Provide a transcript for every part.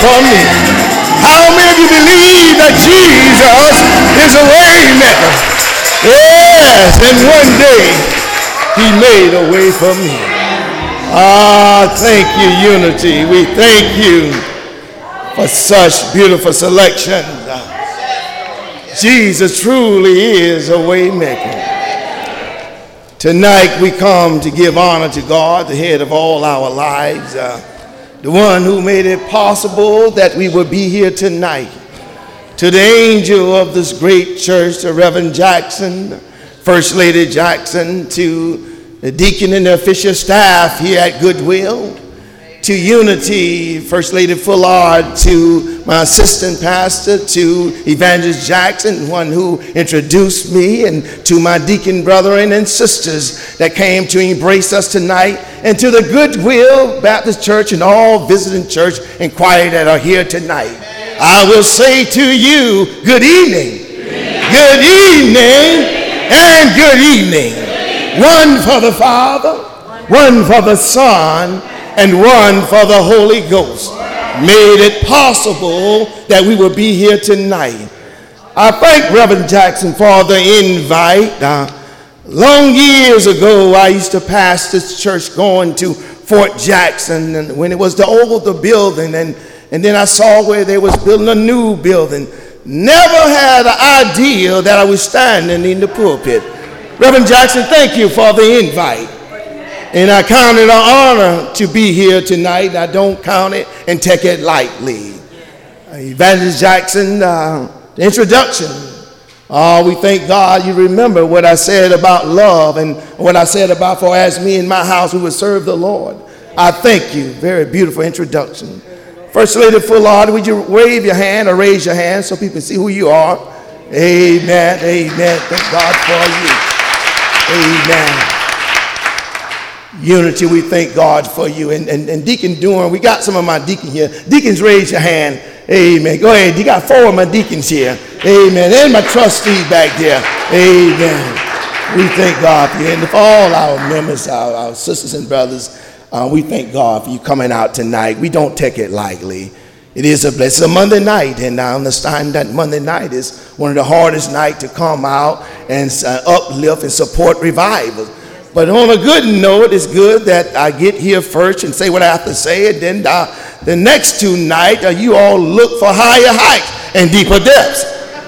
for me. How many of you believe that Jesus is a way maker? Yes, and one day he made a way for me. Ah, thank you, Unity. We thank you for such beautiful selections. Jesus truly is a way maker. Tonight we come to give honor to God, the head of all our lives, uh, the one who made it possible that we would be here tonight. To the angel of this great church, the Reverend Jackson, First Lady Jackson, to the deacon and the official staff here at Goodwill, to Unity, First Lady Fullard, to my assistant pastor, to Evangelist Jackson, one who introduced me, and to my deacon brethren and sisters that came to embrace us tonight, and to the Goodwill Baptist Church and all visiting church and choir that are here tonight. I will say to you, good evening, good evening, and good evening. One for the Father, one for the Son, and one for the Holy Ghost. Made it possible that we would be here tonight. I thank Reverend Jackson for the invite. Uh, long years ago, I used to pass this church going to Fort Jackson and when it was the old building, and, and then I saw where they was building a new building. Never had an idea that I was standing in the pulpit. Reverend Jackson, thank you for the invite. And I count it an honor to be here tonight. I don't count it and take it lightly. Uh, Evangelist Jackson, uh, the introduction. Oh, we thank God you remember what I said about love and what I said about for as me and my house we would serve the Lord. I thank you. Very beautiful introduction. First Lady Fullard, would you wave your hand or raise your hand so people see who you are? Amen. Amen. Thank God for you. Amen. Unity, we thank God for you. And, and, and Deacon Dorn, we got some of my deacons here. Deacons, raise your hand. Amen. Go ahead. You got four of my deacons here. Amen. And my trustee back there. Amen. We thank God for you. And for all our members, our, our sisters and brothers, uh, we thank God for you coming out tonight. We don't take it lightly. It is a blessing. It's a Monday night, and I understand that Monday night is one of the hardest nights to come out and uh, uplift and support revivals. But on a good note, it's good that I get here first and say what I have to say, and then uh, the next two nights, uh, you all look for higher heights and deeper depths.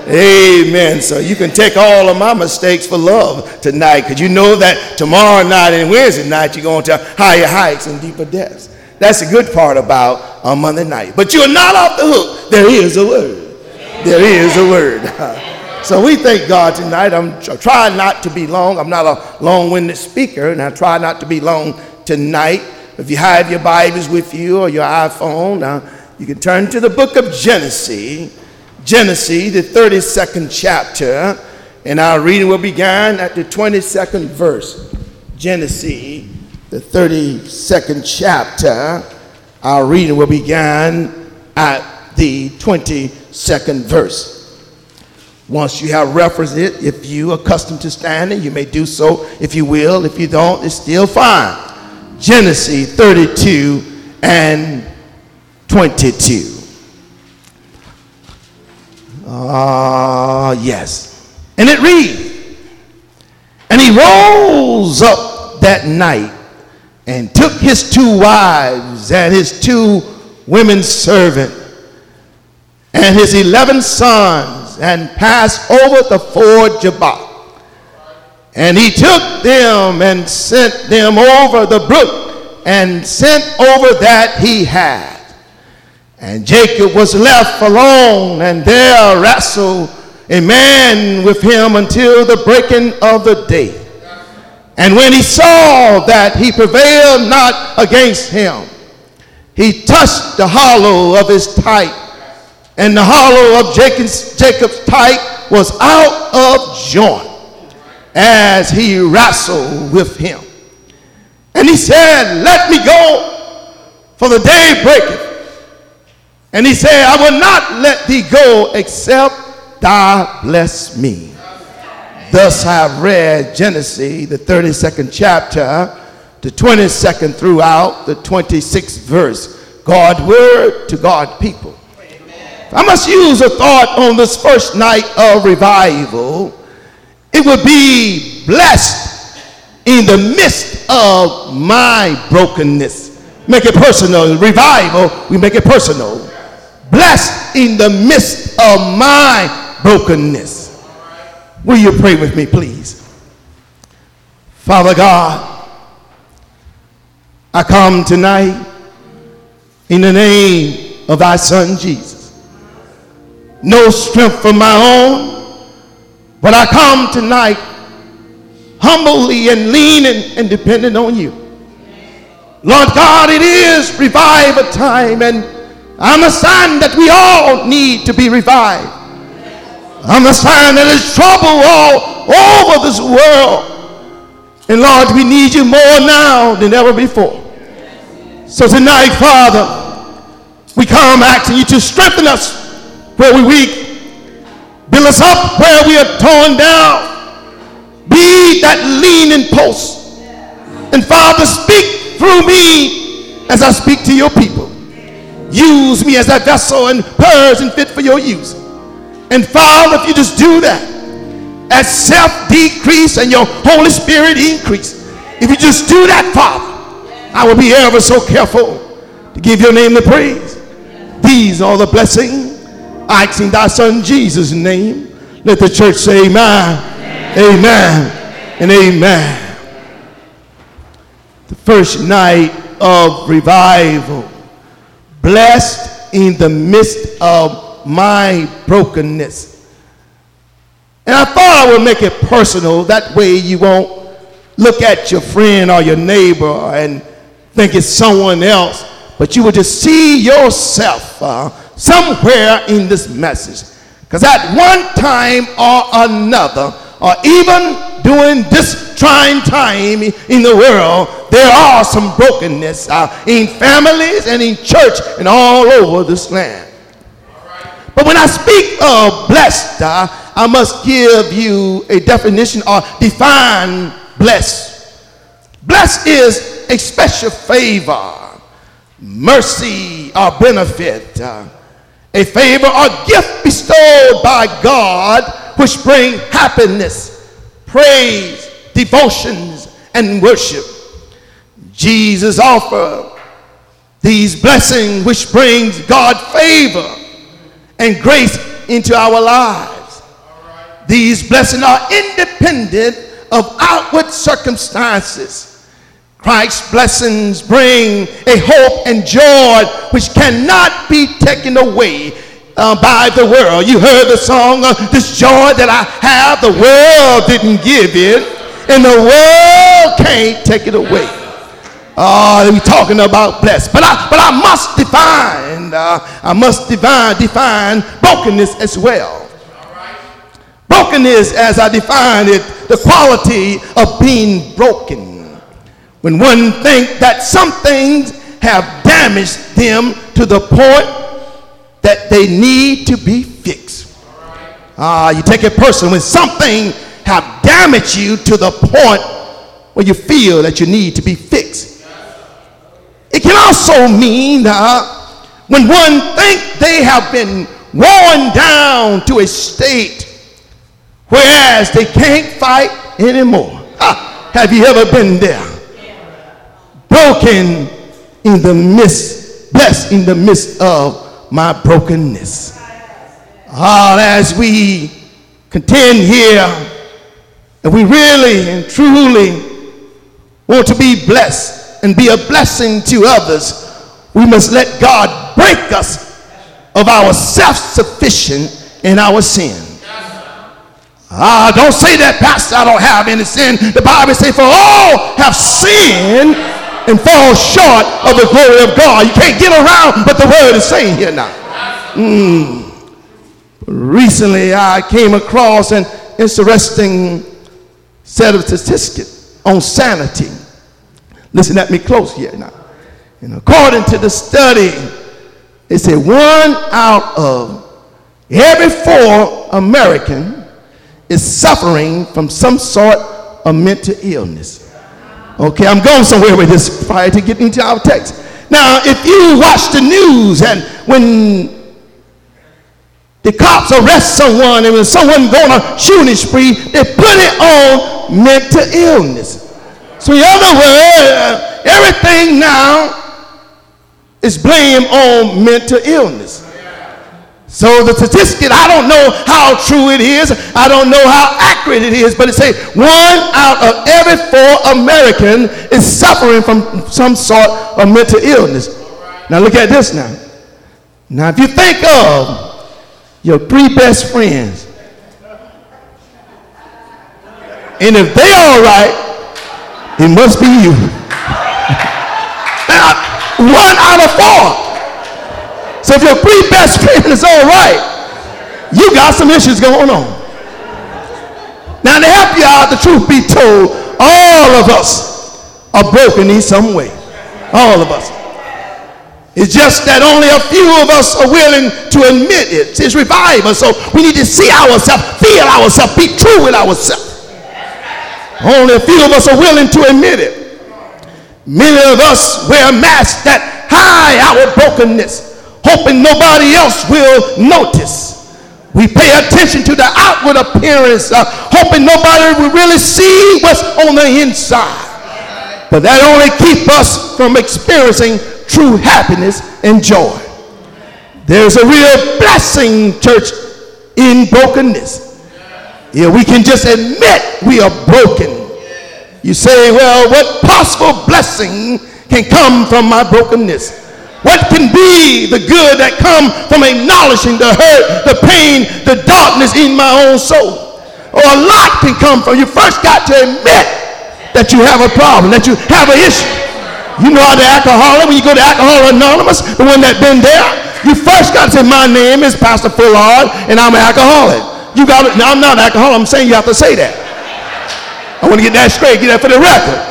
Amen. So you can take all of my mistakes for love tonight because you know that tomorrow night and Wednesday night you're going to higher heights and deeper depths. That's the good part about a Monday night. But you're not off the hook. There is a word. There is a word. So we thank God tonight. I'm trying not to be long. I'm not a long-winded speaker, and I try not to be long tonight. If you have your Bibles with you or your iPhone, uh, you can turn to the book of Genesis. Genesis, the 32nd chapter, and our reading will begin at the 22nd verse. Genesis the 32nd chapter. Our reading will begin at the 22nd verse. Once you have referenced it, if you are accustomed to standing, you may do so if you will. If you don't, it's still fine. Genesis 32 and 22. Ah, uh, yes. And it reads, And he rose up that night and took his two wives and his two women servants and his eleven sons and passed over the ford Jabbok. And he took them and sent them over the brook and sent over that he had. And Jacob was left alone, and there wrestled a man with him until the breaking of the day. And when he saw that he prevailed not against him, he touched the hollow of his tite, and the hollow of Jacob's, Jacob's tite was out of joint as he wrestled with him. And he said, Let me go, for the day breaketh. And he said, I will not let thee go except thou bless me. Thus I have read Genesis, the 32nd chapter, the 22nd throughout, the 26th verse. God's word to God's people. I must use a thought on this first night of revival. It would be blessed in the midst of my brokenness. Make it personal. Revival, we make it personal. Blessed in the midst of my brokenness. Will you pray with me, please? Father God, I come tonight in the name of thy son Jesus. No strength of my own, but I come tonight humbly and leaning and depending on you. Lord God, it is revival time, and I'm a sign that we all need to be revived. I'm a sign that there's trouble all over this world. And Lord, we need you more now than ever before. So tonight, Father, we come asking you to strengthen us where we're weak. Build us up where we are torn down. Be that leaning post. And Father, speak through me as I speak to your people. Use me as that vessel and purge and fit for your use. And Father, if you just do that, as self decrease and your Holy Spirit increase, if you just do that, Father, I will be ever so careful to give your name the praise. These are the blessings. I in thy son Jesus' name. Let the church say amen, amen, amen and amen. The first night of revival, blessed in the midst of my brokenness. And I thought I would make it personal. That way you won't look at your friend or your neighbor and think it's someone else, but you will just see yourself uh, somewhere in this message. Because at one time or another, or even during this trying time in the world, there are some brokenness uh, in families and in church and all over this land. But when I speak of blessed, uh, I must give you a definition or define blessed. Blessed is a special favor, mercy, or benefit, uh, a favor or gift bestowed by God which bring happiness, praise, devotions, and worship. Jesus offered these blessings which brings God favor and grace into our lives. These blessings are independent of outward circumstances. Christ's blessings bring a hope and joy which cannot be taken away uh, by the world. You heard the song, uh, This Joy That I Have, the world didn't give it, and the world can't take it away. Uh, we're talking about blessed. But I, but I must define, uh, I must define, define brokenness as well. Brokenness, as I define it, the quality of being broken. When one thinks that some things have damaged them to the point that they need to be fixed. Ah, uh, you take it personal when something have damaged you to the point where you feel that you need to be fixed. It can also mean uh, when one think they have been worn down to a state whereas they can't fight anymore. Have you ever been there? Broken in the midst, blessed in the midst of my brokenness. Ah, as we contend here, and we really and truly want to be blessed and be a blessing to others, we must let God break us of our self-sufficient in our sin. Ah, don't say that, Pastor. I don't have any sin. The Bible says, for all have sinned and fall short of the glory of God. You can't get around what the word is saying here now. Mm. Recently, I came across an interesting set of statistics on sanity. Listen at me close here now. And according to the study, they say one out of every four American is suffering from some sort of mental illness. Okay, I'm going somewhere with this prior to getting into our text. Now, if you watch the news and when the cops arrest someone and when someone go on shooting spree, they put it on mental illness. So in other words, everything now is blame on mental illness. So the statistic, I don't know how true it is. I don't know how accurate it is, but it says one out of every four American is suffering from some sort of mental illness. Now look at this now. Now if you think of your three best friends, and if they're all right, it must be you. now, one out of four. So if your three best friend is all right, you got some issues going on. Now to help you out, the truth be told, all of us are broken in some way. All of us. It's just that only a few of us are willing to admit it. It's revival. So we need to see ourselves, feel ourselves, be true with ourselves. Only a few of us are willing to admit it. Many of us wear masks that hide our brokenness hoping nobody else will notice. We pay attention to the outward appearance, uh, hoping nobody will really see what's on the inside. But that only keeps us from experiencing true happiness and joy. There's a real blessing, church, in brokenness. Yeah, we can just admit we are broken. You say, well, what possible blessing can come from my brokenness? What can be the good that come from acknowledging the hurt, the pain, the darkness in my own soul? Or a lot can come from you first got to admit that you have a problem, that you have an issue. You know how the alcoholic, when you go to Alcohol Anonymous, the one that been there, you first got to say, my name is Pastor Fullard, and I'm an alcoholic. You got it. Now, I'm not an alcoholic. I'm saying you have to say that. I want to get that straight, get that for the record.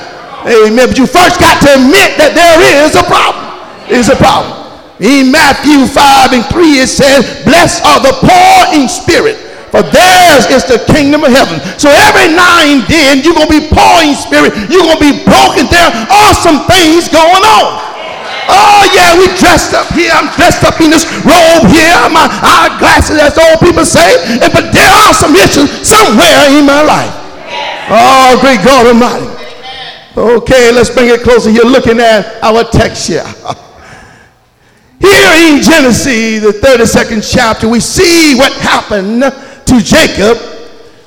Amen. But you first got to admit that there is a problem is a problem. In Matthew 5 and 3, it says, Blessed are the poor in spirit, for theirs is the kingdom of heaven. So every now and then, you're going to be poor in spirit. You're going to be broken. There are some things going on. Oh, yeah, we dressed up here. I'm dressed up in this robe here. My eyeglasses, as old people say. But there are some issues somewhere in my life. Oh, great God Almighty. Okay, let's bring it closer. You're looking at our text here. Here in Genesis, the 32nd chapter, we see what happened to Jacob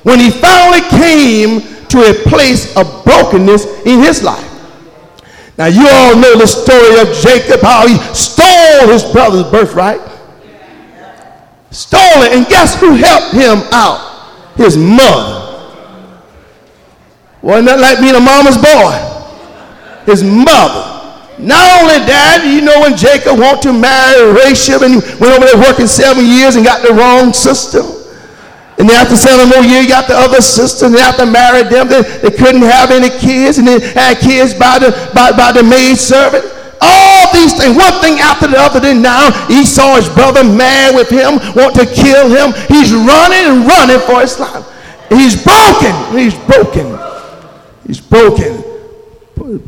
when he finally came to a place of brokenness in his life. Now, you all know the story of Jacob, how he stole his brother's birthright. Stole it, and guess who helped him out? His mother. Wasn't that like being a mama's boy? His mother. Not only that, you know when Jacob wanted to marry Rachel and he went over there working seven years and got the wrong sister. And then after seven more years, he got the other sister, and after married them, they, they couldn't have any kids, and they had kids by the by, by the maid servant. All these things, one thing after the other. Then now he saw his brother mad with him, want to kill him. He's running and running for his life. He's broken. He's broken. He's broken.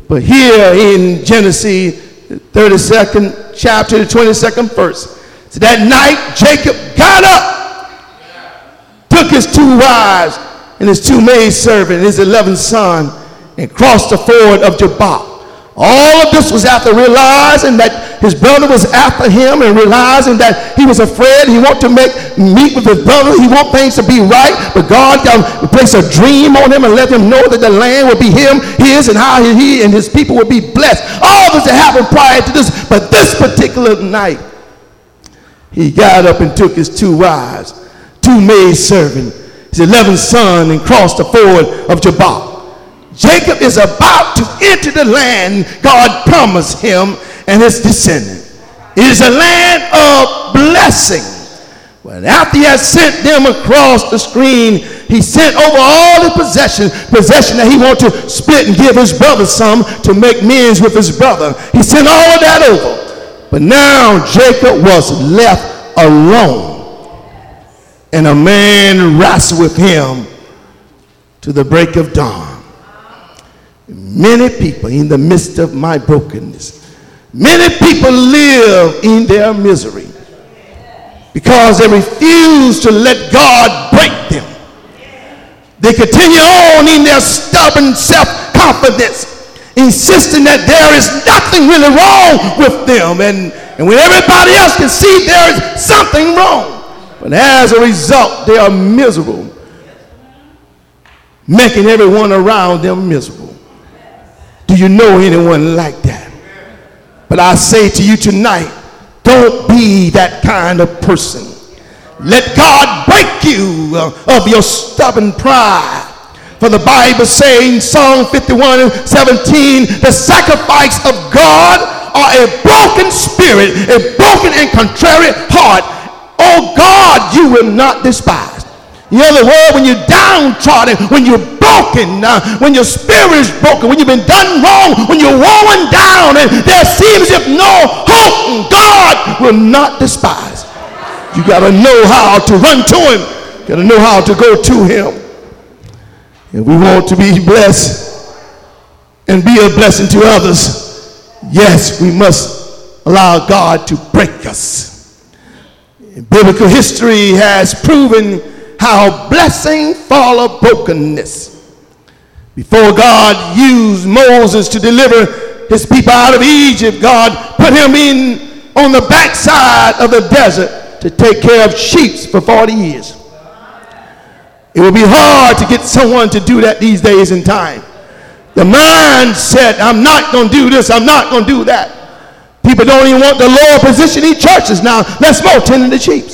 But here in Genesis 32nd chapter, the 22nd verse, so that night Jacob got up, took his two wives and his two maid servants, his 11 son, and crossed the ford of Jabbok. All of this was after realizing that his brother was after him and realizing that he was afraid. He wanted to make meet with his brother. He wanted things to be right. But God placed a dream on him and let him know that the land would be him, his, and how he and his people would be blessed. All of this had happened prior to this. But this particular night, he got up and took his two wives, two maid servants, his eleven son, and crossed the ford of Jabbok. Jacob is about to enter the land God promised him and his descendants. It is a land of blessing. But after he had sent them across the screen, he sent over all the possession, possession that he wanted to split and give his brother some to make amends with his brother. He sent all of that over. But now Jacob was left alone. And a man wrestled with him to the break of dawn. Many people in the midst of my brokenness, Many people live in their misery because they refuse to let God break them. They continue on in their stubborn self confidence, insisting that there is nothing really wrong with them. And, and when everybody else can see there is something wrong, but as a result, they are miserable, making everyone around them miserable. Do you know anyone like that? But I say to you tonight, don't be that kind of person. Let God break you uh, of your stubborn pride. For the Bible saying, Psalm 51 and 17, the sacrifice of God are a broken spirit, a broken and contrary heart, Oh God, you will not despise. In other words, when you're downtrodden, when you're broken, uh, when your spirit is broken, when you've been done wrong, when you're worn down, and there seems if no hope, God will not despise. You got to know how to run to Him. Got to know how to go to Him. And we want to be blessed and be a blessing to others. Yes, we must allow God to break us. Biblical history has proven how blessing follow brokenness. Before God used Moses to deliver his people out of Egypt, God put him in on the backside of the desert to take care of sheep for 40 years. It will be hard to get someone to do that these days in time. The mindset, I'm not going to do this, I'm not going to do that. People don't even want the lower position in churches now. Let's go tending the sheep.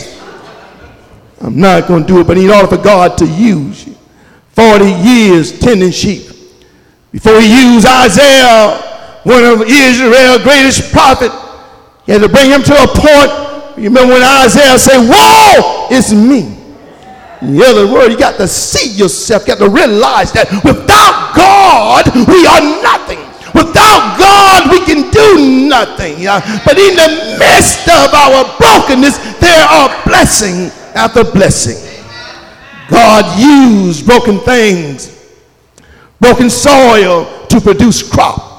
I'm not going to do it, but in order for God to use you, 40 years tending sheep. Before he used Isaiah, one of Israel's greatest prophet, he had to bring him to a point. You remember when Isaiah said, Woe is me. In the other word, you got to see yourself, you got to realize that without God, we are nothing. Without nothing. But in the midst of our brokenness, there are blessing after blessing. God used broken things, broken soil to produce crop.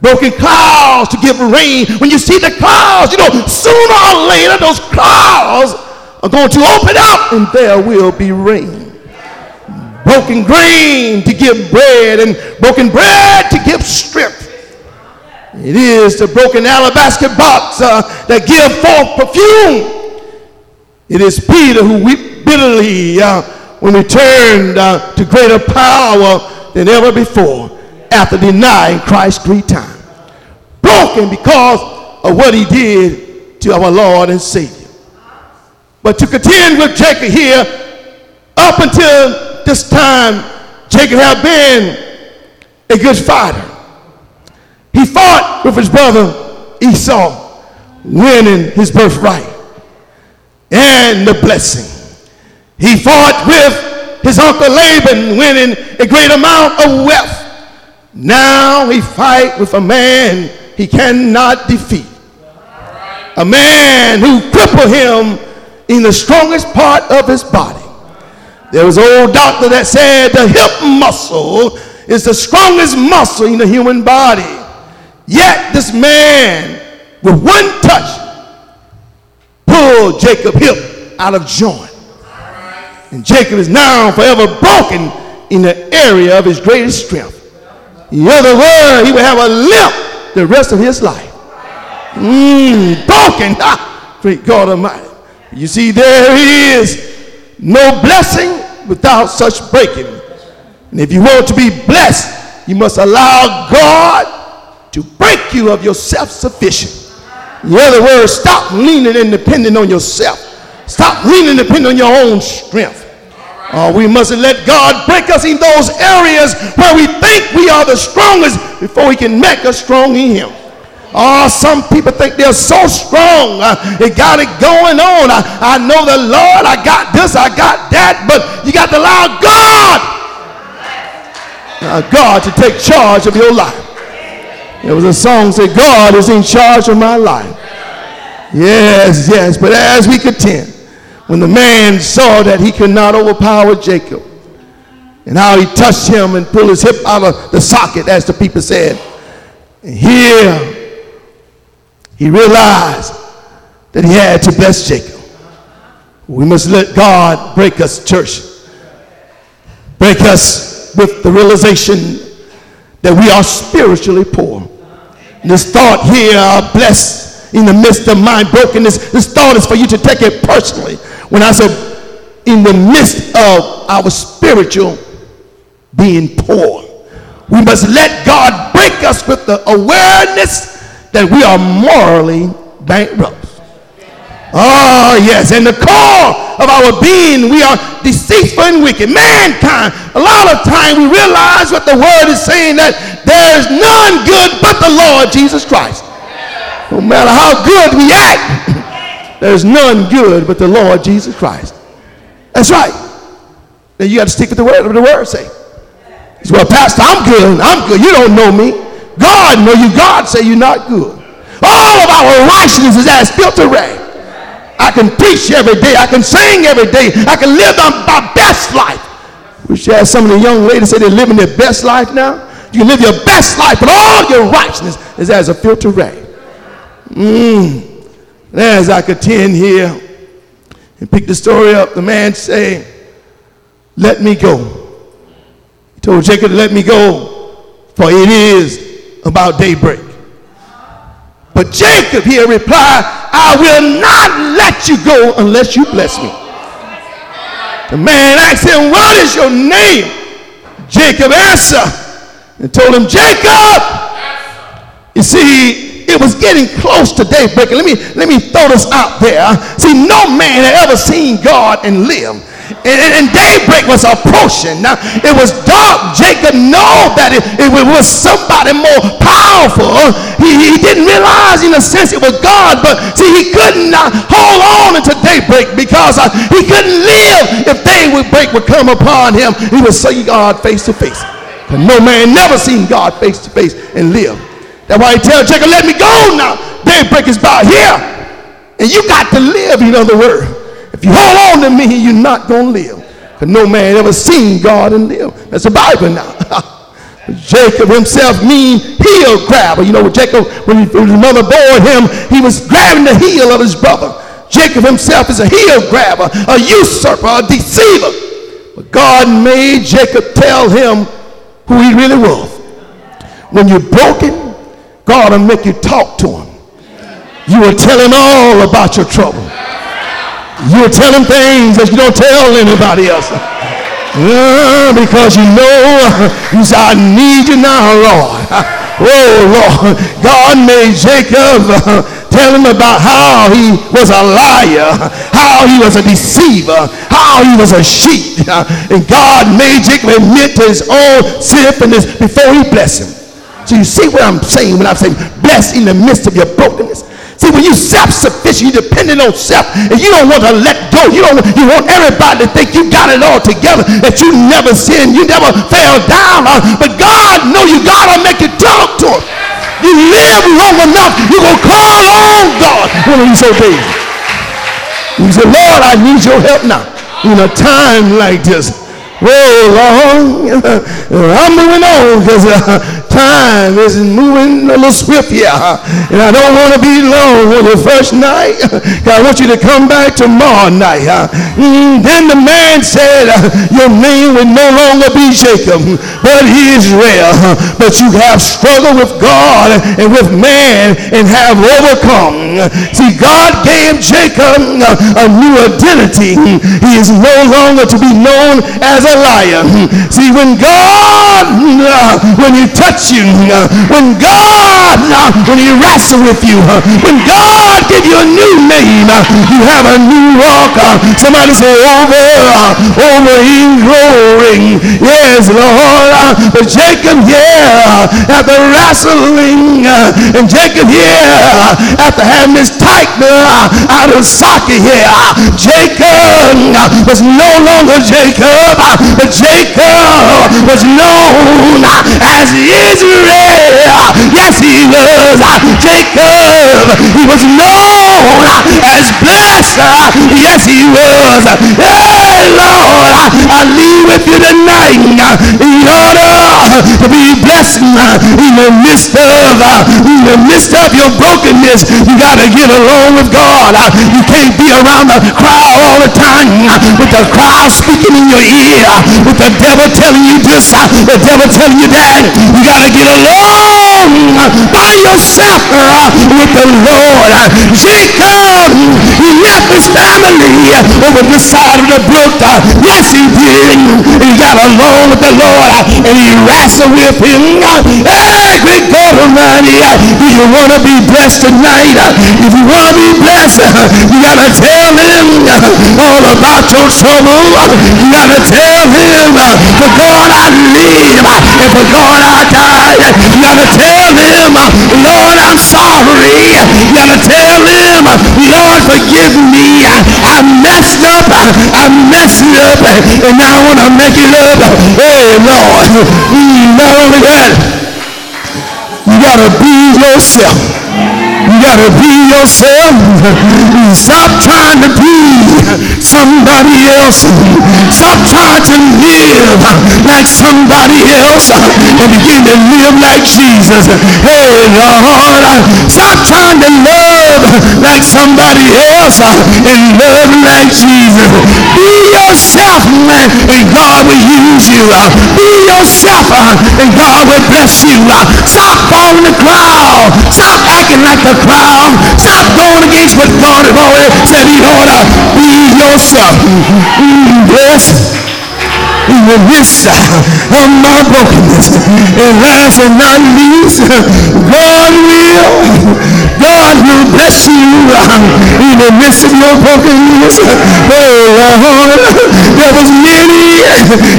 Broken clouds to give rain. When you see the clouds, you know, sooner or later those clouds are going to open up and there will be rain broken grain to give bread, and broken bread to give strength. It is the broken alabaster box uh, that give forth perfume. It is Peter who wept bitterly uh, when he turned uh, to greater power than ever before after denying Christ three times. Broken because of what he did to our Lord and Savior. But to contend with Jacob here, up until this time, Jacob had been a good fighter. He fought with his brother Esau, winning his birthright and the blessing. He fought with his uncle Laban, winning a great amount of wealth. Now he fight with a man he cannot defeat. A man who crippled him in the strongest part of his body. There was an old doctor that said the hip muscle is the strongest muscle in the human body. Yet this man, with one touch, pulled Jacob hip out of joint. And Jacob is now forever broken in the area of his greatest strength. In other words, he will have a limp the rest of his life. Mm, broken. Great God Almighty. You see, there is no blessing without such breaking. And if you want to be blessed, you must allow God to break you of your self sufficient. In other words, stop leaning and depending on yourself. Stop leaning and depending on your own strength. Uh, we mustn't let God break us in those areas where we think we are the strongest before He can make us strong in Him. Oh, some people think they're so strong. Uh, they got it going on. I, I know the Lord. I got this. I got that. But you got to allow God, uh, God to take charge of your life. There was a song that God is in charge of my life. Yes, yes. But as we contend, when the man saw that he could not overpower Jacob, and how he touched him and pulled his hip out of the socket, as the people said, And here he realized that he had to bless Jacob. We must let God break us, church. Break us with the realization that we are spiritually poor. This thought here, blessed in the midst of my brokenness, this thought is for you to take it personally. When I said, in the midst of our spiritual being poor, we must let God break us with the awareness that we are morally bankrupt. Oh, yes. And the core of our being, we are deceitful and wicked. Mankind, a lot of time we realize what the word is saying that there is none good but the Lord Jesus Christ. No matter how good we act, there's none good but the Lord Jesus Christ. That's right. Then you got to stick with the word. What the word say? Said, well, Pastor, I'm good. I'm good. You don't know me. God know you. God say you're not good. All of our righteousness is as filthy rag. I can preach every day. I can sing every day. I can live my best life. We have some of the young ladies say they're living their best life now. You live your best life, but all your righteousness is as a filter rag. Mm. As I contend here and pick the story up, the man say, let me go. He told Jacob let me go, for it is about daybreak. But Jacob here replied, I will not let you go unless you bless me. The man asked him, What is your name? Jacob answered and told him, Jacob. You see, it was getting close to daybreak. Let me, let me throw this out there. See, no man had ever seen God and lived and, daybreak was approaching. Now it was dark. Jacob knew that it, it was somebody more powerful. He, he, didn't realize in a sense it was God, but see he couldn't uh, hold on until daybreak because uh, he couldn't live if daybreak would come upon him. He would see God face to face. But no man never seen God face to face and live. That's why he tell Jacob, let me go now. Daybreak is about here. And you got to live, in other words. If you hold on to me, you're not going to live. Because no man ever seen God and live. That's the Bible now. Jacob himself mean heel grabber. You know, Jacob, when, his mother bore him, he was grabbing the heel of his brother. Jacob himself is a heel grabber, a usurper, a deceiver. But God made Jacob tell him who he really was. When you're broken, God will make you talk to him. You will tell him all about your trouble. You're telling things that you don't tell anybody else. Uh, because you know, you say, I need you now, Lord. Oh, Lord. God made Jacob tell him about how he was a liar, how he was a deceiver, how he was a sheep. And God made Jacob admit to his own sinfulness before he blessed him. So you see what I'm saying when I'm saying bless in the midst of your brokenness. See, when you self-sufficient, you're dependent on self, and you don't want to let go. You don't. You want everybody to think you got it all together, that you never sin, you never fell down. But God know you gotta make it talk to Him. You live long enough, you gonna call on God when He's big. You say, Lord, I need your help now in a time like this. Whoa, Lord, I'm moving on because uh, time is moving a little swift here. And I don't want to be long on the first night. I want you to come back tomorrow night. Mm, then the man said, uh, your name will no longer be Jacob, but Israel. But you have struggled with God and with man and have overcome. See, God gave Jacob uh, a new identity. He is no longer to be known as a liar. See, when God, uh, when you touch you, when God, when he wrestle with you, when God give you a new name, you have a new walk. Somebody say over, over in glory. Yes, Lord. But Jacob here, after wrestling, and Jacob here, after having this tight out of socket here, Jacob was no longer Jacob, but Jacob was known as Israel. Yes, he was. Jacob, he was known has blessed. Yes, he was. Hey, Lord, I leave with you tonight in order to be blessed in the midst of in the midst of your brokenness. You got to get along with God. You can't be around the crowd all the time with the crowd speaking in your ear, with the devil telling you this, the devil telling you that. You got to get along by yourself with the Lord. Jacob, he left his family over this side of the Yes, he did. He got along with the Lord and he wrestled with him. Hey, good God Almighty, do you want to be blessed tonight? If you want to be blessed, you got to tell him all about your trouble. You got to tell him, for God I live and for God I die. You got to tell him, Lord, I'm sorry. You got to tell him, Lord, forgive me. I messed up. I messed up. And now I want to make it up. Hey, Lord. Not only that, you got to be yourself. You got to be yourself. Stop trying to be somebody else. Stop trying to live like somebody else and begin to live like Jesus. Hey, Lord, stop trying to love like somebody else uh, and love like Jesus. Be yourself, man, and God will use you. Uh, be yourself, uh, and God will bless you. Stop following the crowd. Stop acting like the crowd. Stop going against what God has already said. Be yourself. Mm-hmm. Mm-hmm. Yes the midst of my brokenness. And last but not least, God will, God will bless you in the midst of your brokenness. Oh there was many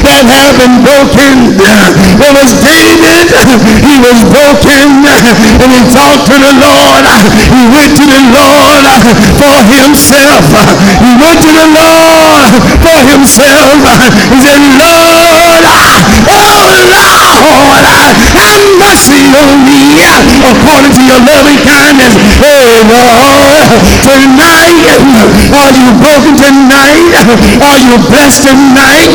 that have been broken. There was David, he was broken and he talked to the Lord. He went to the Lord for himself. He went to the Lord for himself. He said, Lord, oh Lord, have mercy on me according to your loving kindness. Hey Lord, tonight, are you broken tonight? Are you blessed tonight?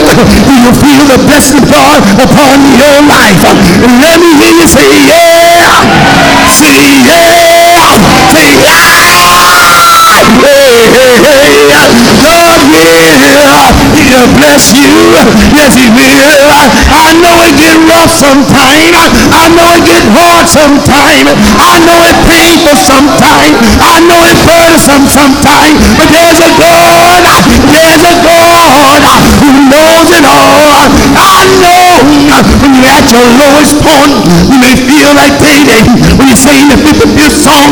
Do you feel the blessing of God upon your life? Let me hear you say yeah. Say yeah. Say yeah. God will. He'll bless you. Yes, he will. I know it get rough sometimes. I know it get hard sometimes. I know it painful sometimes. I know it burdensome sometimes. But there's a God. There's a God who knows it all. I know when you're at your lowest point, you may feel like David when you sing the 55th song.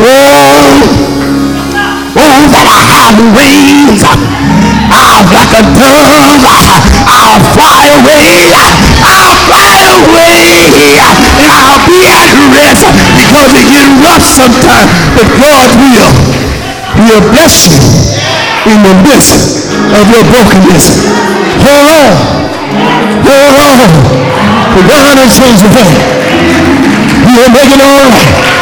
Oh, Oh, wings. I'll like a dove. I'll fly away. I'll fly away. And I'll be at rest because it gets rough sometimes. But God will. He'll bless you in the midst of your brokenness. Hold on. Hold on. The God changed the way. You'll make it all right.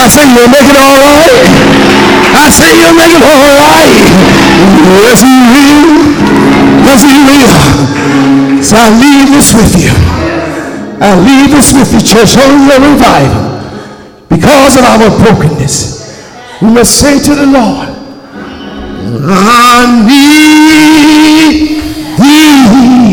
I say you'll make it all right. I say you'll make it all right. Yes, he will. Yes, he will. So I leave this with you. I leave this with you, church, holy revival. Because of our brokenness, we must say to the Lord, I need thee.